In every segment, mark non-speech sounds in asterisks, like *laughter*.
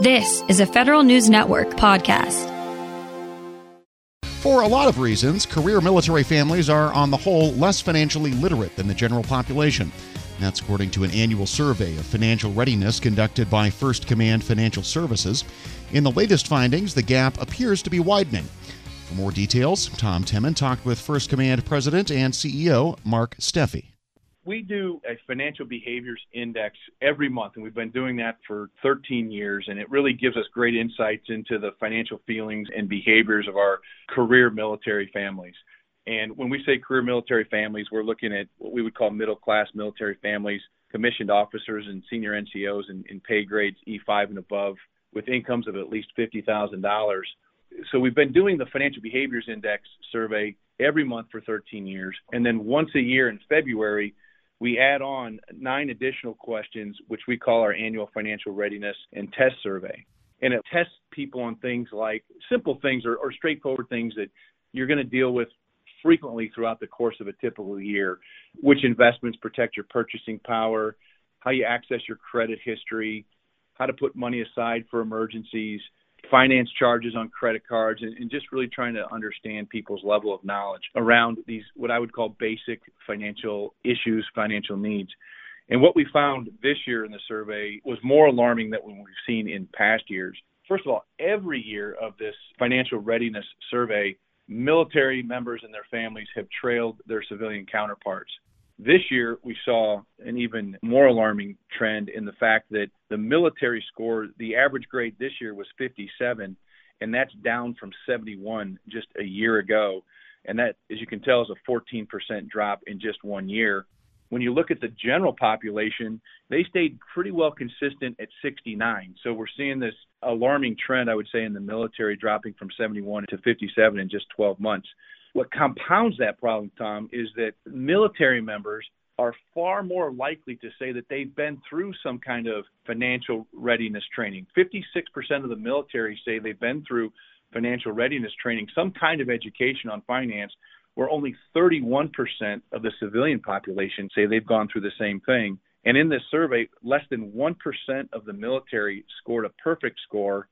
This is a Federal News Network podcast. For a lot of reasons, career military families are, on the whole, less financially literate than the general population. That's according to an annual survey of financial readiness conducted by First Command Financial Services. In the latest findings, the gap appears to be widening. For more details, Tom Temin talked with First Command President and CEO Mark Steffi we do a financial behaviors index every month, and we've been doing that for 13 years. And it really gives us great insights into the financial feelings and behaviors of our career military families. And when we say career military families, we're looking at what we would call middle class military families, commissioned officers and senior NCOs in, in pay grades E5 and above with incomes of at least $50,000. So we've been doing the financial behaviors index survey every month for 13 years. And then once a year in February, we add on nine additional questions, which we call our annual financial readiness and test survey. And it tests people on things like simple things or, or straightforward things that you're going to deal with frequently throughout the course of a typical year. Which investments protect your purchasing power, how you access your credit history, how to put money aside for emergencies, finance charges on credit cards and, and, just really trying to understand people's level of knowledge around these what I would call basic financial issues, financial needs. And what we found this year in the survey was more alarming than what we've seen in past years. First of all, every year of this financial readiness survey, military members and their families have trailed their civilian counterparts. This year, we saw an even more alarming trend in the fact that the military score, the average grade this year was 57, and that's down from 71 just a year ago. And that, as you can tell, is a 14% drop in just one year. When you look at the general population, they stayed pretty well consistent at 69. So we're seeing this alarming trend, I would say, in the military dropping from 71 to 57 in just 12 months. What compounds that problem, Tom, is that military members are far more likely to say that they've been through some kind of financial readiness training. 56% of the military say they've been through financial readiness training, some kind of education on finance, where only 31% of the civilian population say they've gone through the same thing. And in this survey, less than 1% of the military scored a perfect score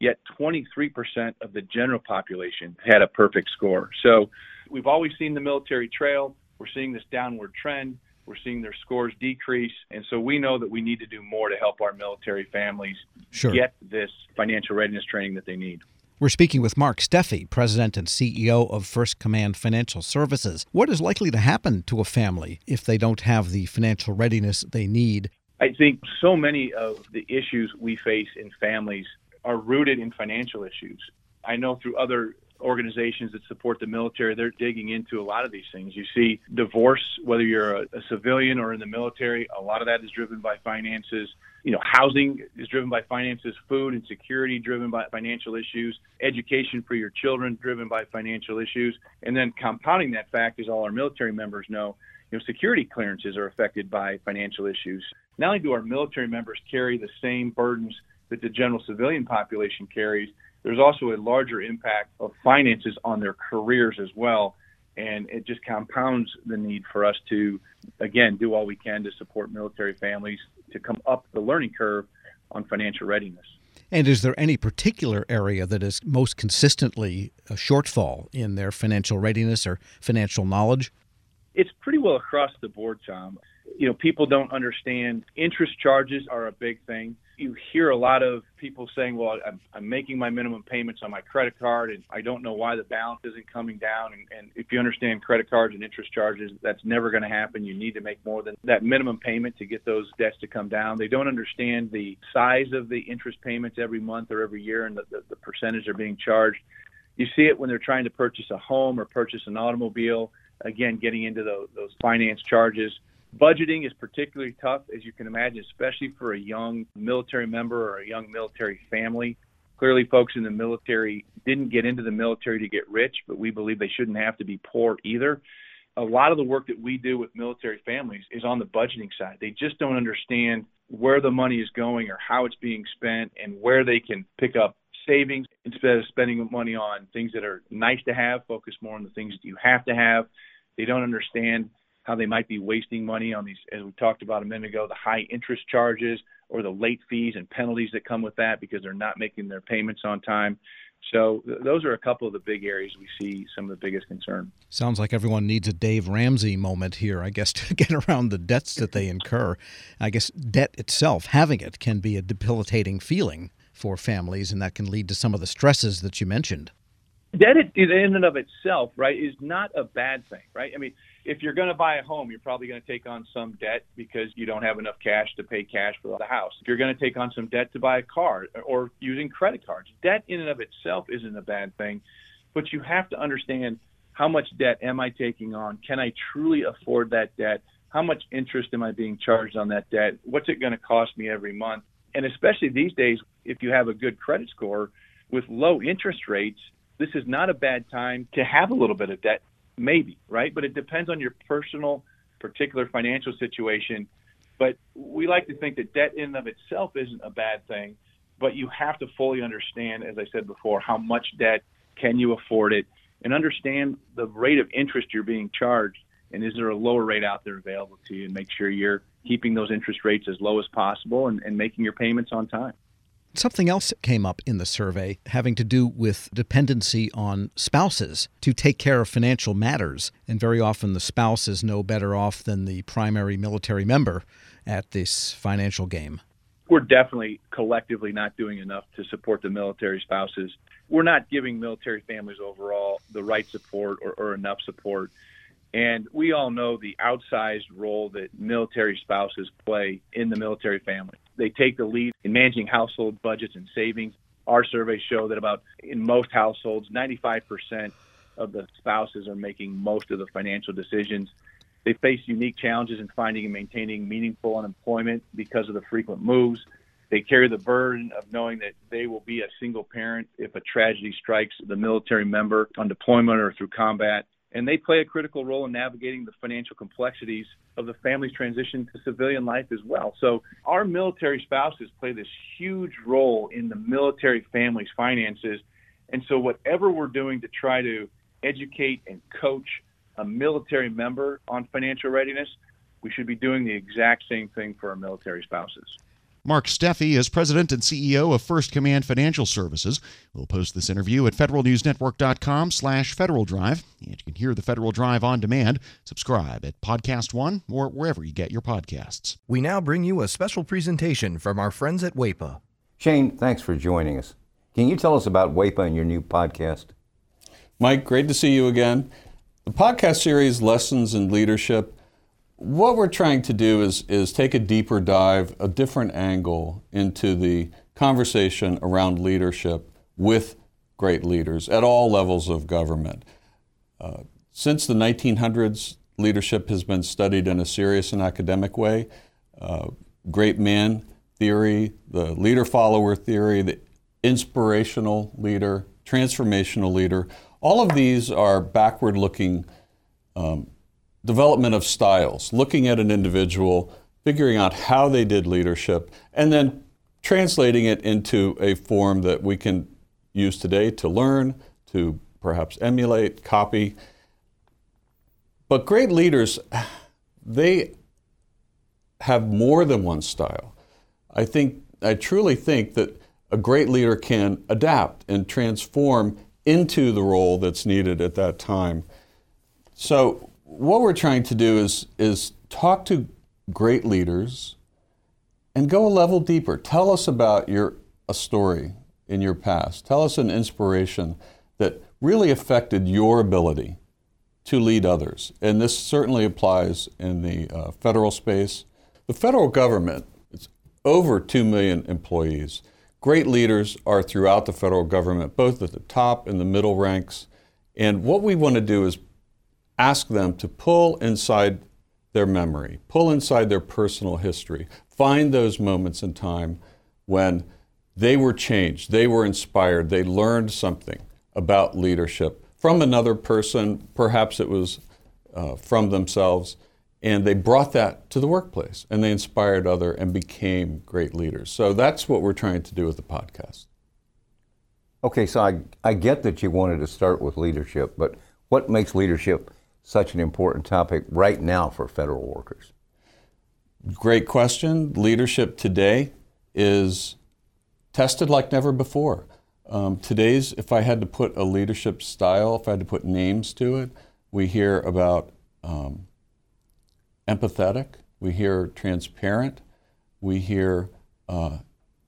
yet 23% of the general population had a perfect score. So we've always seen the military trail. We're seeing this downward trend. We're seeing their scores decrease. And so we know that we need to do more to help our military families sure. get this financial readiness training that they need. We're speaking with Mark Steffi, President and CEO of First Command Financial Services. What is likely to happen to a family if they don't have the financial readiness they need? I think so many of the issues we face in families are rooted in financial issues. I know through other organizations that support the military, they're digging into a lot of these things. You see divorce, whether you're a, a, civilian or in the military, a lot of that is driven by finances. You know, housing is driven by finances, food and security driven by financial issues, education for your children driven by financial issues. And then compounding that fact, as all our military members know, you know, security clearances are affected by financial issues. Not only do our military members carry the same burdens that the general civilian population carries, there's also a larger impact of finances on their careers as well. And it just compounds the need for us to, again, do all we can to support military families to come up the learning curve on financial readiness. And is there any particular area that is most consistently a shortfall in their financial readiness or financial knowledge? It's pretty well across the board, Tom. You know, people don't understand interest charges are a big thing you hear a lot of people saying, "Well, I'm, I'm making my minimum payments on my credit card, and I don't know why the balance isn't coming down." And, and if you understand credit cards and interest charges, that's never going to happen. You need to make more than that minimum payment to get those debts to come down. They don't understand the size of the interest payments every month or every year, and the, the, the percentage they're being charged. You see it when they're trying to purchase a home or purchase an automobile. Again, getting into those, those finance charges Budgeting is particularly tough, as you can imagine, especially for a young military member or a young military family. Clearly, folks in the military didn't get into the military to get rich, but we believe they shouldn't have to be poor either. A lot of the work that we do with military families is on the budgeting side. They just don't understand where the money is going or how it's being spent and where they can pick up savings instead of spending money on things that are nice to have, focus more on the things that you have to have. They don't understand how they might be wasting money on these, as we talked about a minute ago, the high interest charges, or the late fees and penalties that come with that because they're not making their payments on time. So th- those are a couple of the big areas we see some of the biggest concern. Sounds like everyone needs a Dave Ramsey moment here, I guess, *laughs* to get around the debts that they incur. I guess debt itself, having it, can be a debilitating feeling for families, and that can lead to some of the stresses that you mentioned. Debt in and of itself, right, is not a bad thing, right? I mean, if you're going to buy a home, you're probably going to take on some debt because you don't have enough cash to pay cash for the house. If you're going to take on some debt to buy a car or using credit cards, debt in and of itself isn't a bad thing, but you have to understand how much debt am I taking on? Can I truly afford that debt? How much interest am I being charged on that debt? What's it going to cost me every month? And especially these days, if you have a good credit score with low interest rates, this is not a bad time to have a little bit of debt Maybe, right? But it depends on your personal, particular financial situation. But we like to think that debt in and of itself isn't a bad thing, but you have to fully understand, as I said before, how much debt can you afford it, and understand the rate of interest you're being charged, and is there a lower rate out there available to you, and make sure you're keeping those interest rates as low as possible and, and making your payments on time. Something else came up in the survey having to do with dependency on spouses to take care of financial matters. And very often the spouse is no better off than the primary military member at this financial game. We're definitely collectively not doing enough to support the military spouses. We're not giving military families overall the right support or, or enough support. And we all know the outsized role that military spouses play in the military family. They take the lead in managing household budgets and savings. Our surveys show that about in most households, 95% of the spouses are making most of the financial decisions. They face unique challenges in finding and maintaining meaningful unemployment because of the frequent moves. They carry the burden of knowing that they will be a single parent if a tragedy strikes the military member on deployment or through combat and they play a critical role in navigating the financial complexities of the family's transition to civilian life as well. So, our military spouses play this huge role in the military family's finances. And so, whatever we're doing to try to educate and coach a military member on financial readiness, we should be doing the exact same thing for our military spouses. Mark Steffe is president and CEO of First Command Financial Services. We'll post this interview at federalnewsnetwork.com slash Federal Drive. And you can hear the Federal Drive on demand. Subscribe at Podcast One or wherever you get your podcasts. We now bring you a special presentation from our friends at WAEPA. Shane, thanks for joining us. Can you tell us about WAEPA and your new podcast? Mike, great to see you again. The podcast series, Lessons in Leadership, what we're trying to do is, is take a deeper dive, a different angle into the conversation around leadership with great leaders at all levels of government. Uh, since the 1900s, leadership has been studied in a serious and academic way. Uh, great man theory, the leader follower theory, the inspirational leader, transformational leader, all of these are backward looking um, development of styles, looking at an individual, figuring out how they did leadership, and then translating it into a form that we can use today to learn, to perhaps emulate, copy. But great leaders, they have more than one style. I think, I truly think that a great leader can adapt and transform into the role that's needed at that time. So what we're trying to do is, is talk to great leaders and go a level deeper. Tell us about your a story in your past. Tell us an inspiration that really affected your ability to lead others. And this certainly applies in the uh, federal space. The federal government, it's over 2 million employees. Great leaders are throughout the federal government, both at the top and the middle ranks. And what we want to do is ask them to pull inside their memory, pull inside their personal history, find those moments in time when they were changed, they were inspired, they learned something about leadership from another person, perhaps it was uh, from themselves, and they brought that to the workplace and they inspired other and became great leaders. So that's what we're trying to do with the podcast. Okay, so I, I get that you wanted to start with leadership, but what makes leadership such an important topic right now for federal workers? Great question. Leadership today is tested like never before. Um, today's, if I had to put a leadership style, if I had to put names to it, we hear about um, empathetic, we hear transparent, we hear uh,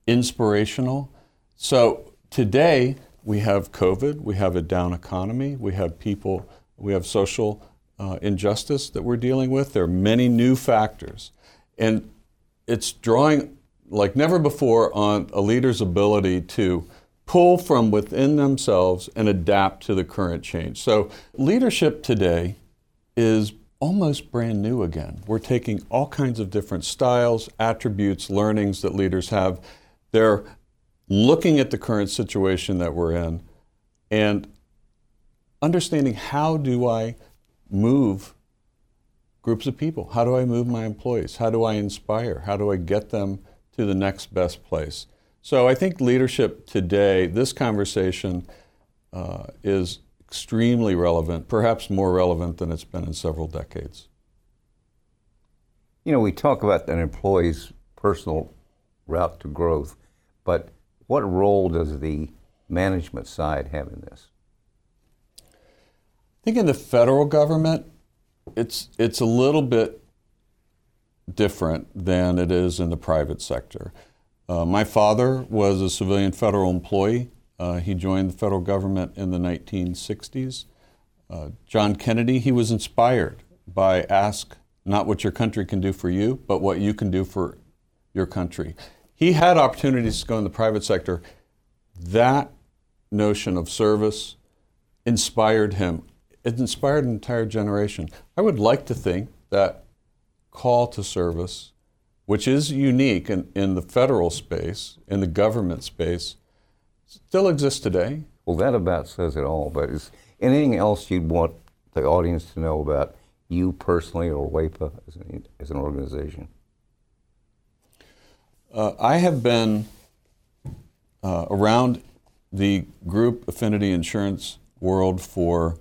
inspirational. So today we have COVID, we have a down economy, we have people, we have social uh, injustice that we're dealing with. There are many new factors. And it's drawing like never before on a leader's ability to pull from within themselves and adapt to the current change. So, leadership today is almost brand new again. We're taking all kinds of different styles, attributes, learnings that leaders have. They're looking at the current situation that we're in and understanding how do I move groups of people? How do I move my employees? How do I inspire? How do I get them to the next best place? So I think leadership today, this conversation uh, is extremely relevant, perhaps more relevant than it's been in several decades. You know, we talk about an employee's personal route to growth, but what role does the management side have in this? I think in the federal government, it's it's a little bit different than it is in the private sector. Uh, my father was a civilian federal employee. Uh, he joined the federal government in the 1960s. Uh, John Kennedy, he was inspired by ask not what your country can do for you, but what you can do for your country. He had opportunities to go in the private sector. That notion of service inspired him. It inspired an entire generation. I would like to think that call to service, which is unique in, in the federal space, in the government space, still exists today. Well, that about says it all. But is anything else you'd want the audience to know about you personally or WAEPA as an, as an organization? Uh, I have been uh, around the group affinity insurance world for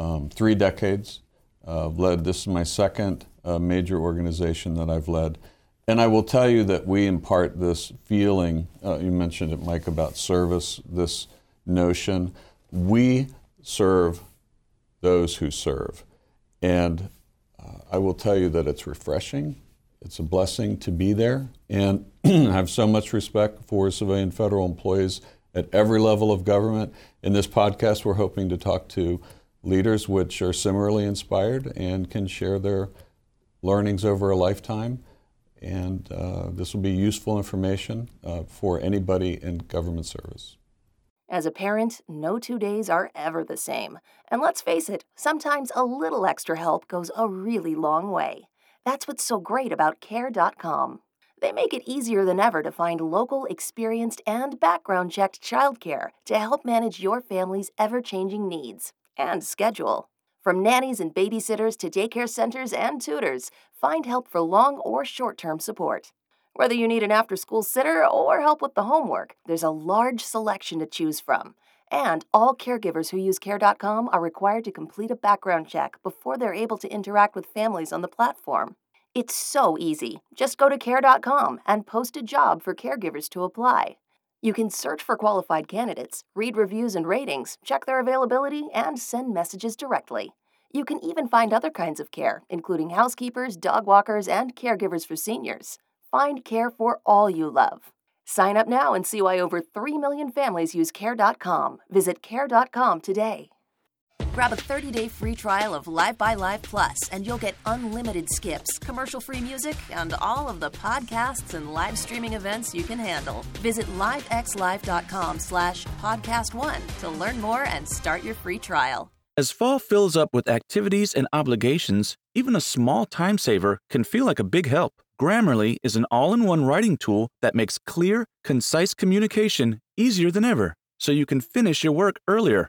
um, three decades. Uh, led this is my second uh, major organization that I've led, and I will tell you that we impart this feeling. Uh, you mentioned it, Mike, about service. This notion we serve those who serve, and uh, I will tell you that it's refreshing. It's a blessing to be there, and *clears throat* I have so much respect for civilian federal employees at every level of government. In this podcast, we're hoping to talk to leaders which are similarly inspired and can share their learnings over a lifetime. And uh, this will be useful information uh, for anybody in government service. As a parent, no two days are ever the same. And let's face it, sometimes a little extra help goes a really long way. That's what's so great about Care.com. They make it easier than ever to find local, experienced, and background checked childcare to help manage your family's ever changing needs and schedule. From nannies and babysitters to daycare centers and tutors, find help for long or short term support. Whether you need an after school sitter or help with the homework, there's a large selection to choose from. And all caregivers who use Care.com are required to complete a background check before they're able to interact with families on the platform. It's so easy. Just go to Care.com and post a job for caregivers to apply. You can search for qualified candidates, read reviews and ratings, check their availability, and send messages directly. You can even find other kinds of care, including housekeepers, dog walkers, and caregivers for seniors. Find care for all you love. Sign up now and see why over 3 million families use Care.com. Visit Care.com today. Grab a 30-day free trial of LiveXLive Plus, and you'll get unlimited skips, commercial-free music, and all of the podcasts and live streaming events you can handle. Visit livexlive.com slash podcast one to learn more and start your free trial. As fall fills up with activities and obligations, even a small time saver can feel like a big help. Grammarly is an all in one writing tool that makes clear, concise communication easier than ever, so you can finish your work earlier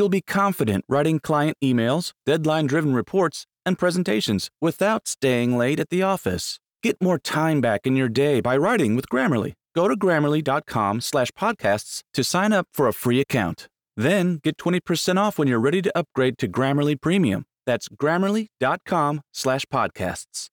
You'll be confident writing client emails, deadline driven reports, and presentations without staying late at the office. Get more time back in your day by writing with Grammarly. Go to grammarly.com slash podcasts to sign up for a free account. Then get 20% off when you're ready to upgrade to Grammarly Premium. That's grammarly.com slash podcasts.